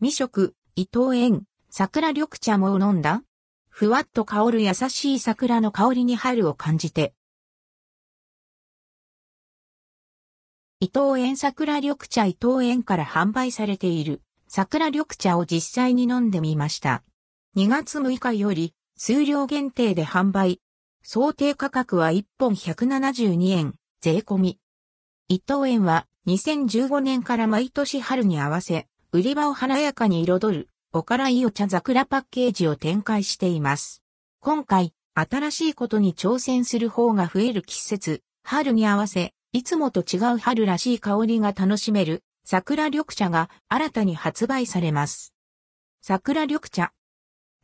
未食、伊藤園、桜緑茶も飲んだ？ふわっと香る優しい桜の香りに春を感じて。伊藤園桜緑茶伊藤園から販売されている桜緑茶を実際に飲んでみました。2月6日より数量限定で販売。想定価格は1本172円、税込み。伊藤園は2015年から毎年春に合わせ、売り場を華やかに彩る、おからいお茶桜パッケージを展開しています。今回、新しいことに挑戦する方が増える季節、春に合わせ、いつもと違う春らしい香りが楽しめる、桜緑茶が新たに発売されます。桜緑茶。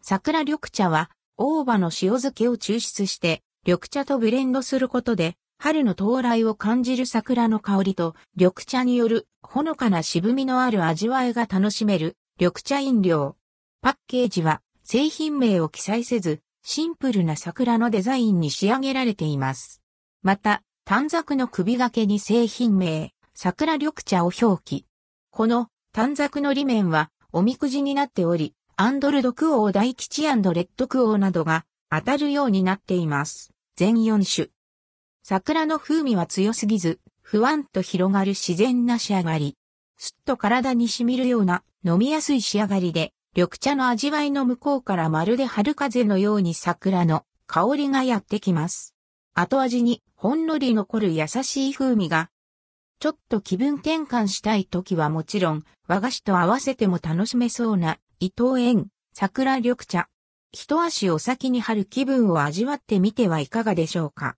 桜緑茶は、大葉の塩漬けを抽出して、緑茶とブレンドすることで、春の到来を感じる桜の香りと、緑茶によるほのかな渋みのある味わいが楽しめる緑茶飲料。パッケージは製品名を記載せず、シンプルな桜のデザインに仕上げられています。また、短冊の首掛けに製品名、桜緑茶を表記。この短冊の裏面はおみくじになっており、アンドルドクオー大吉レッドクオーなどが当たるようになっています。全4種。桜の風味は強すぎず、ふわんと広がる自然な仕上がり。すっと体に染みるような飲みやすい仕上がりで、緑茶の味わいの向こうからまるで春風のように桜の香りがやってきます。後味にほんのり残る優しい風味が、ちょっと気分転換したい時はもちろん和菓子と合わせても楽しめそうな伊藤園桜緑茶。一足お先に春気分を味わってみてはいかがでしょうか。